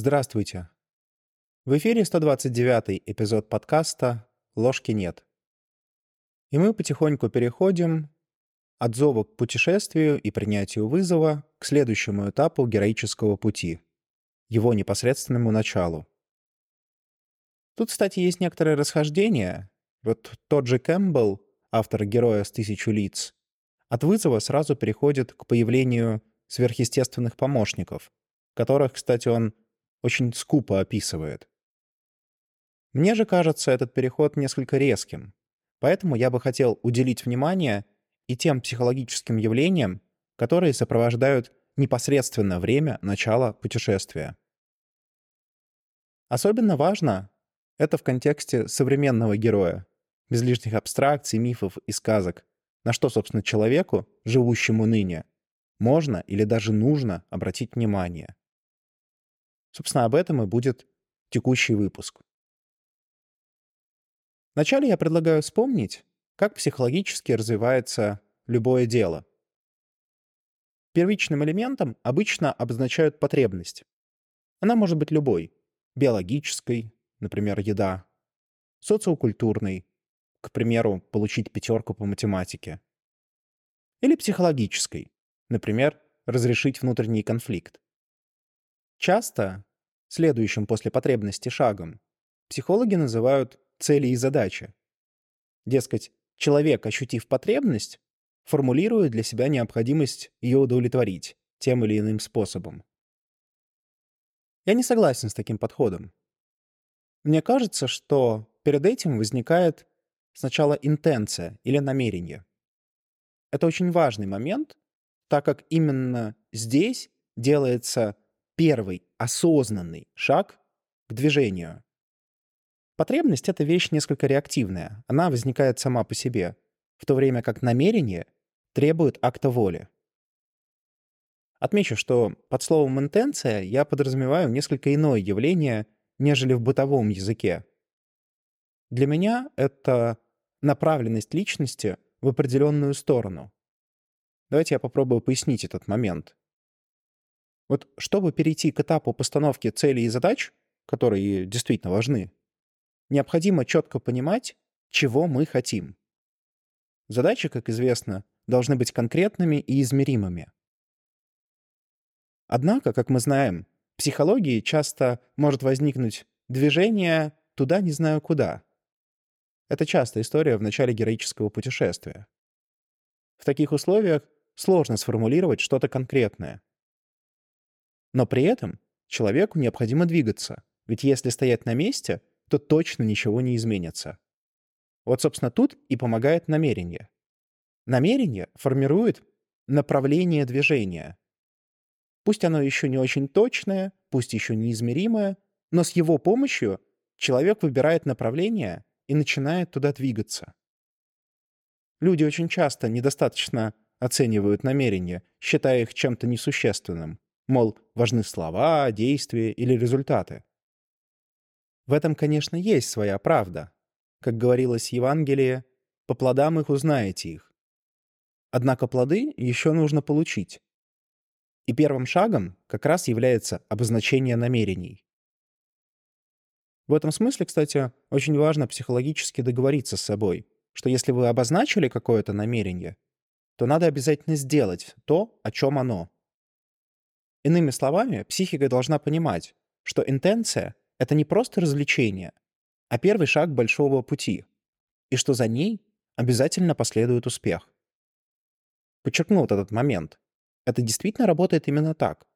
Здравствуйте. В эфире 129 эпизод подкаста «Ложки нет». И мы потихоньку переходим от зова к путешествию и принятию вызова к следующему этапу героического пути, его непосредственному началу. Тут, кстати, есть некоторое расхождение. Вот тот же Кэмпбелл, автор «Героя с тысячу лиц», от вызова сразу переходит к появлению сверхъестественных помощников, которых, кстати, он очень скупо описывает. Мне же кажется этот переход несколько резким, поэтому я бы хотел уделить внимание и тем психологическим явлениям, которые сопровождают непосредственно время начала путешествия. Особенно важно это в контексте современного героя, без лишних абстракций, мифов и сказок, на что, собственно, человеку, живущему ныне, можно или даже нужно обратить внимание. Собственно, об этом и будет текущий выпуск. Вначале я предлагаю вспомнить, как психологически развивается любое дело. Первичным элементом обычно обозначают потребность. Она может быть любой. Биологической, например, еда. Социокультурной, к примеру, получить пятерку по математике. Или психологической, например, разрешить внутренний конфликт. Часто, следующим после потребности шагом, психологи называют цели и задачи. Дескать, человек, ощутив потребность, формулирует для себя необходимость ее удовлетворить тем или иным способом. Я не согласен с таким подходом. Мне кажется, что перед этим возникает сначала интенция или намерение. Это очень важный момент, так как именно здесь делается первый осознанный шаг к движению. Потребность — это вещь несколько реактивная. Она возникает сама по себе, в то время как намерение требует акта воли. Отмечу, что под словом «интенция» я подразумеваю несколько иное явление, нежели в бытовом языке. Для меня это направленность личности в определенную сторону. Давайте я попробую пояснить этот момент. Вот чтобы перейти к этапу постановки целей и задач, которые действительно важны, необходимо четко понимать, чего мы хотим. Задачи, как известно, должны быть конкретными и измеримыми. Однако, как мы знаем, в психологии часто может возникнуть движение туда не знаю куда. Это частая история в начале героического путешествия. В таких условиях сложно сформулировать что-то конкретное. Но при этом человеку необходимо двигаться, ведь если стоять на месте, то точно ничего не изменится. Вот, собственно, тут и помогает намерение. Намерение формирует направление движения. Пусть оно еще не очень точное, пусть еще неизмеримое, но с его помощью человек выбирает направление и начинает туда двигаться. Люди очень часто недостаточно оценивают намерения, считая их чем-то несущественным. Мол, важны слова, действия или результаты. В этом, конечно, есть своя правда. Как говорилось в Евангелии, по плодам их узнаете их. Однако плоды еще нужно получить. И первым шагом как раз является обозначение намерений. В этом смысле, кстати, очень важно психологически договориться с собой, что если вы обозначили какое-то намерение, то надо обязательно сделать то, о чем оно. Иными словами, психика должна понимать, что интенция — это не просто развлечение, а первый шаг большого пути, и что за ней обязательно последует успех. Подчеркну вот этот момент. Это действительно работает именно так.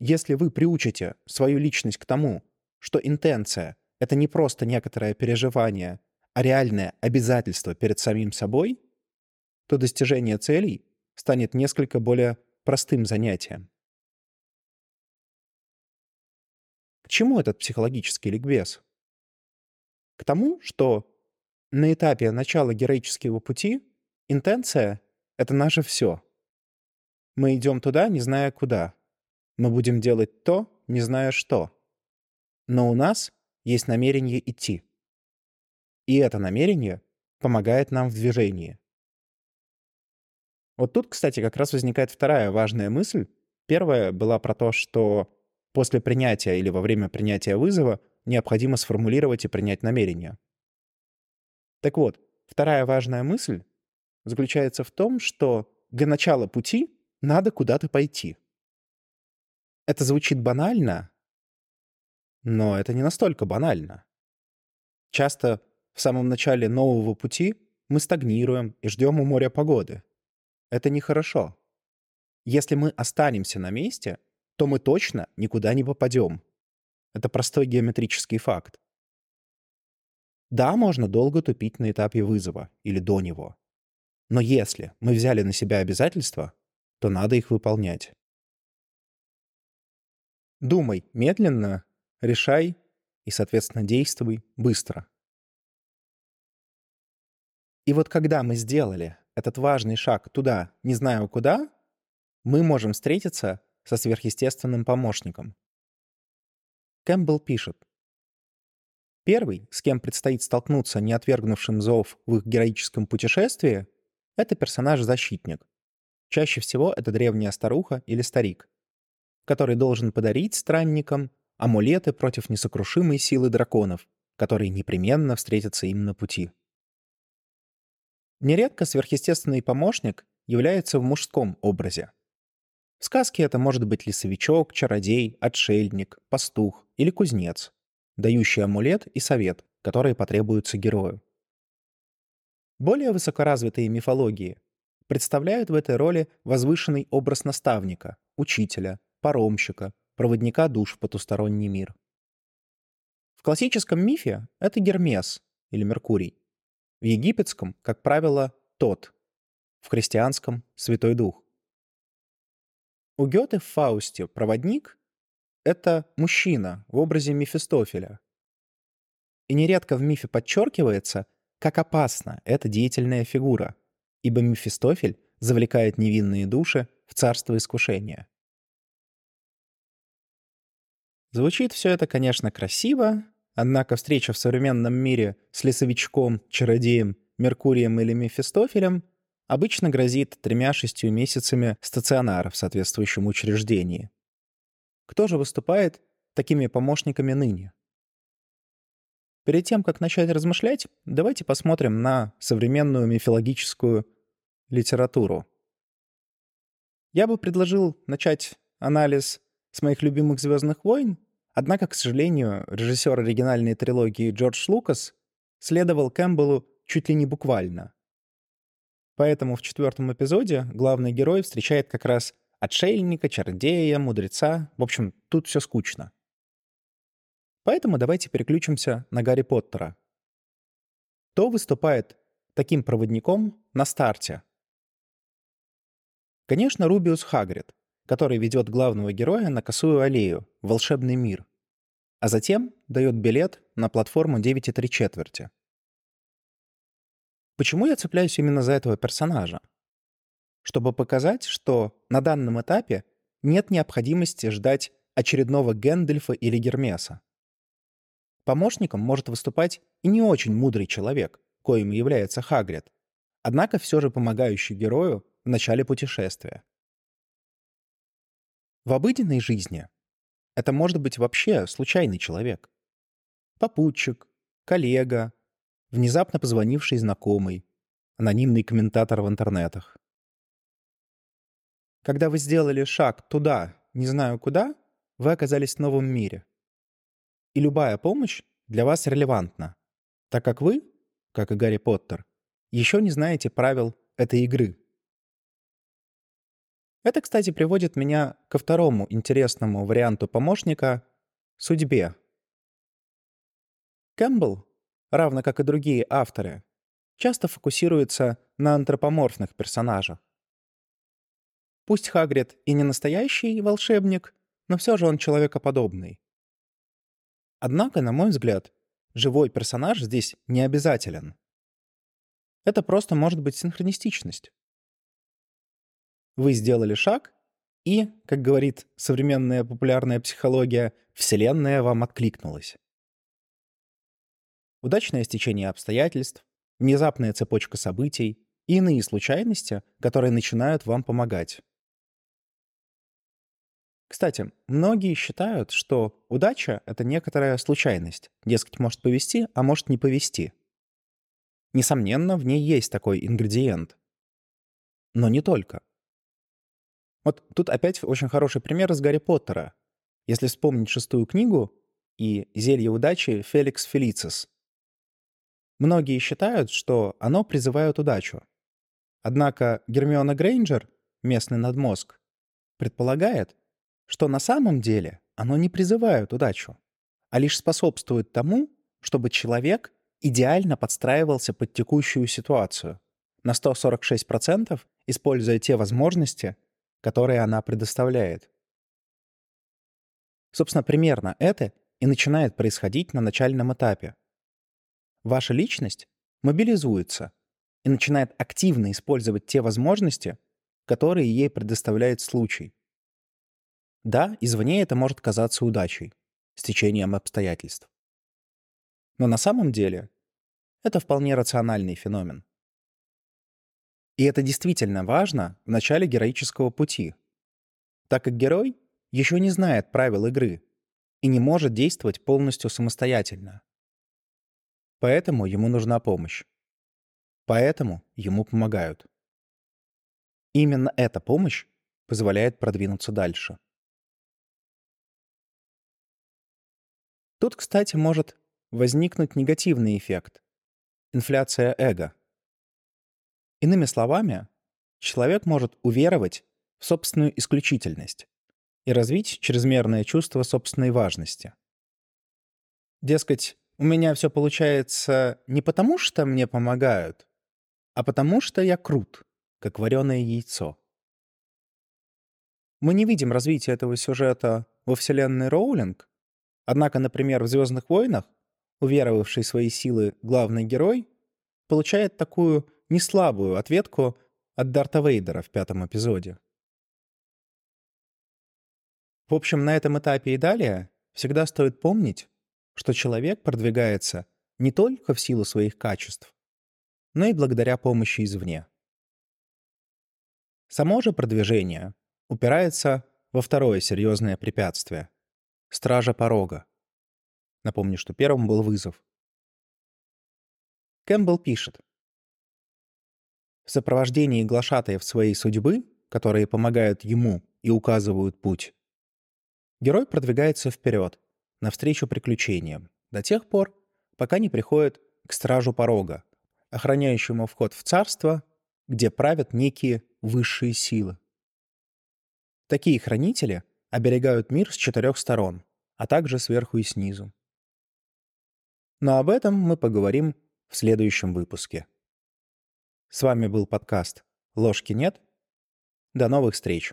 Если вы приучите свою личность к тому, что интенция — это не просто некоторое переживание, а реальное обязательство перед самим собой, то достижение целей станет несколько более простым занятием. Чему этот психологический ликбез? К тому, что на этапе начала героического пути интенция — это наше все. Мы идем туда, не зная куда. Мы будем делать то, не зная что. Но у нас есть намерение идти. И это намерение помогает нам в движении. Вот тут, кстати, как раз возникает вторая важная мысль. Первая была про то, что После принятия или во время принятия вызова необходимо сформулировать и принять намерение. Так вот, вторая важная мысль заключается в том, что для начала пути надо куда-то пойти. Это звучит банально, но это не настолько банально. Часто в самом начале нового пути мы стагнируем и ждем у моря погоды. Это нехорошо. Если мы останемся на месте, то мы точно никуда не попадем. Это простой геометрический факт. Да, можно долго тупить на этапе вызова или до него. Но если мы взяли на себя обязательства, то надо их выполнять. Думай медленно, решай и, соответственно, действуй быстро. И вот когда мы сделали этот важный шаг туда, не знаю куда, мы можем встретиться со сверхъестественным помощником. Кэмпбелл пишет. Первый, с кем предстоит столкнуться не отвергнувшим зов в их героическом путешествии, это персонаж-защитник. Чаще всего это древняя старуха или старик, который должен подарить странникам амулеты против несокрушимой силы драконов, которые непременно встретятся им на пути. Нередко сверхъестественный помощник является в мужском образе. В сказке это может быть лесовичок, чародей, отшельник, пастух или кузнец, дающий амулет и совет, которые потребуются герою. Более высокоразвитые мифологии представляют в этой роли возвышенный образ наставника, учителя, паромщика, проводника душ в потусторонний мир. В классическом мифе это Гермес или Меркурий. В египетском, как правило, тот. В христианском — Святой Дух. У Гёте в Фаусте проводник — это мужчина в образе Мефистофеля. И нередко в мифе подчеркивается, как опасна эта деятельная фигура, ибо Мефистофель завлекает невинные души в царство искушения. Звучит все это, конечно, красиво, однако встреча в современном мире с лесовичком, чародеем, Меркурием или Мефистофелем обычно грозит тремя-шестью месяцами стационара в соответствующем учреждении. Кто же выступает такими помощниками ныне? Перед тем, как начать размышлять, давайте посмотрим на современную мифологическую литературу. Я бы предложил начать анализ с моих любимых «Звездных войн», однако, к сожалению, режиссер оригинальной трилогии Джордж Лукас следовал Кэмпбеллу чуть ли не буквально. Поэтому в четвертом эпизоде главный герой встречает как раз отшельника, чародея, мудреца. В общем, тут все скучно. Поэтому давайте переключимся на Гарри Поттера. Кто выступает таким проводником на старте? Конечно, Рубиус Хагрид, который ведет главного героя на косую аллею, волшебный мир, а затем дает билет на платформу 9 и 3 четверти. Почему я цепляюсь именно за этого персонажа? Чтобы показать, что на данном этапе нет необходимости ждать очередного Гэндальфа или Гермеса. Помощником может выступать и не очень мудрый человек, коим является Хагрид, однако все же помогающий герою в начале путешествия. В обыденной жизни это может быть вообще случайный человек. Попутчик, коллега, внезапно позвонивший знакомый, анонимный комментатор в интернетах. Когда вы сделали шаг туда, не знаю куда, вы оказались в новом мире. И любая помощь для вас релевантна, так как вы, как и Гарри Поттер, еще не знаете правил этой игры. Это, кстати, приводит меня ко второму интересному варианту помощника — судьбе. Кэмпбелл, равно как и другие авторы, часто фокусируется на антропоморфных персонажах. Пусть Хагрид и не настоящий волшебник, но все же он человекоподобный. Однако, на мой взгляд, живой персонаж здесь не обязателен. Это просто может быть синхронистичность. Вы сделали шаг, и, как говорит современная популярная психология, Вселенная вам откликнулась. Удачное стечение обстоятельств, внезапная цепочка событий и иные случайности, которые начинают вам помогать. Кстати, многие считают, что удача — это некоторая случайность. Дескать, может повести, а может не повести. Несомненно, в ней есть такой ингредиент. Но не только. Вот тут опять очень хороший пример из Гарри Поттера. Если вспомнить шестую книгу и «Зелье удачи» Феликс Фелицис. Многие считают, что оно призывает удачу. Однако Гермиона Грейнджер, местный надмозг, предполагает, что на самом деле оно не призывает удачу, а лишь способствует тому, чтобы человек идеально подстраивался под текущую ситуацию на 146%, используя те возможности, которые она предоставляет. Собственно, примерно это и начинает происходить на начальном этапе. Ваша личность мобилизуется и начинает активно использовать те возможности, которые ей предоставляет случай. Да, извне это может казаться удачей, стечением обстоятельств. Но на самом деле это вполне рациональный феномен. И это действительно важно в начале героического пути, так как герой еще не знает правил игры и не может действовать полностью самостоятельно. Поэтому ему нужна помощь. Поэтому ему помогают. Именно эта помощь позволяет продвинуться дальше. Тут, кстати, может возникнуть негативный эффект — инфляция эго. Иными словами, человек может уверовать в собственную исключительность и развить чрезмерное чувство собственной важности. Дескать, у меня все получается не потому, что мне помогают, а потому что я крут, как вареное яйцо. Мы не видим развития этого сюжета во вселенной Роулинг, Однако, например, в «Звездных войнах» уверовавший свои силы главный герой получает такую неслабую ответку от Дарта Вейдера в пятом эпизоде. В общем, на этом этапе и далее всегда стоит помнить, что человек продвигается не только в силу своих качеств, но и благодаря помощи извне. Само же продвижение упирается во второе серьезное препятствие Стража порога. Напомню, что первым был вызов. Кэмпбелл пишет. В сопровождении глашатаев своей судьбы, которые помогают ему и указывают путь, герой продвигается вперед, навстречу приключениям, до тех пор, пока не приходит к стражу порога, охраняющему вход в царство, где правят некие высшие силы. Такие хранители оберегают мир с четырех сторон, а также сверху и снизу. Но об этом мы поговорим в следующем выпуске. С вами был подкаст «Ложки нет». До новых встреч!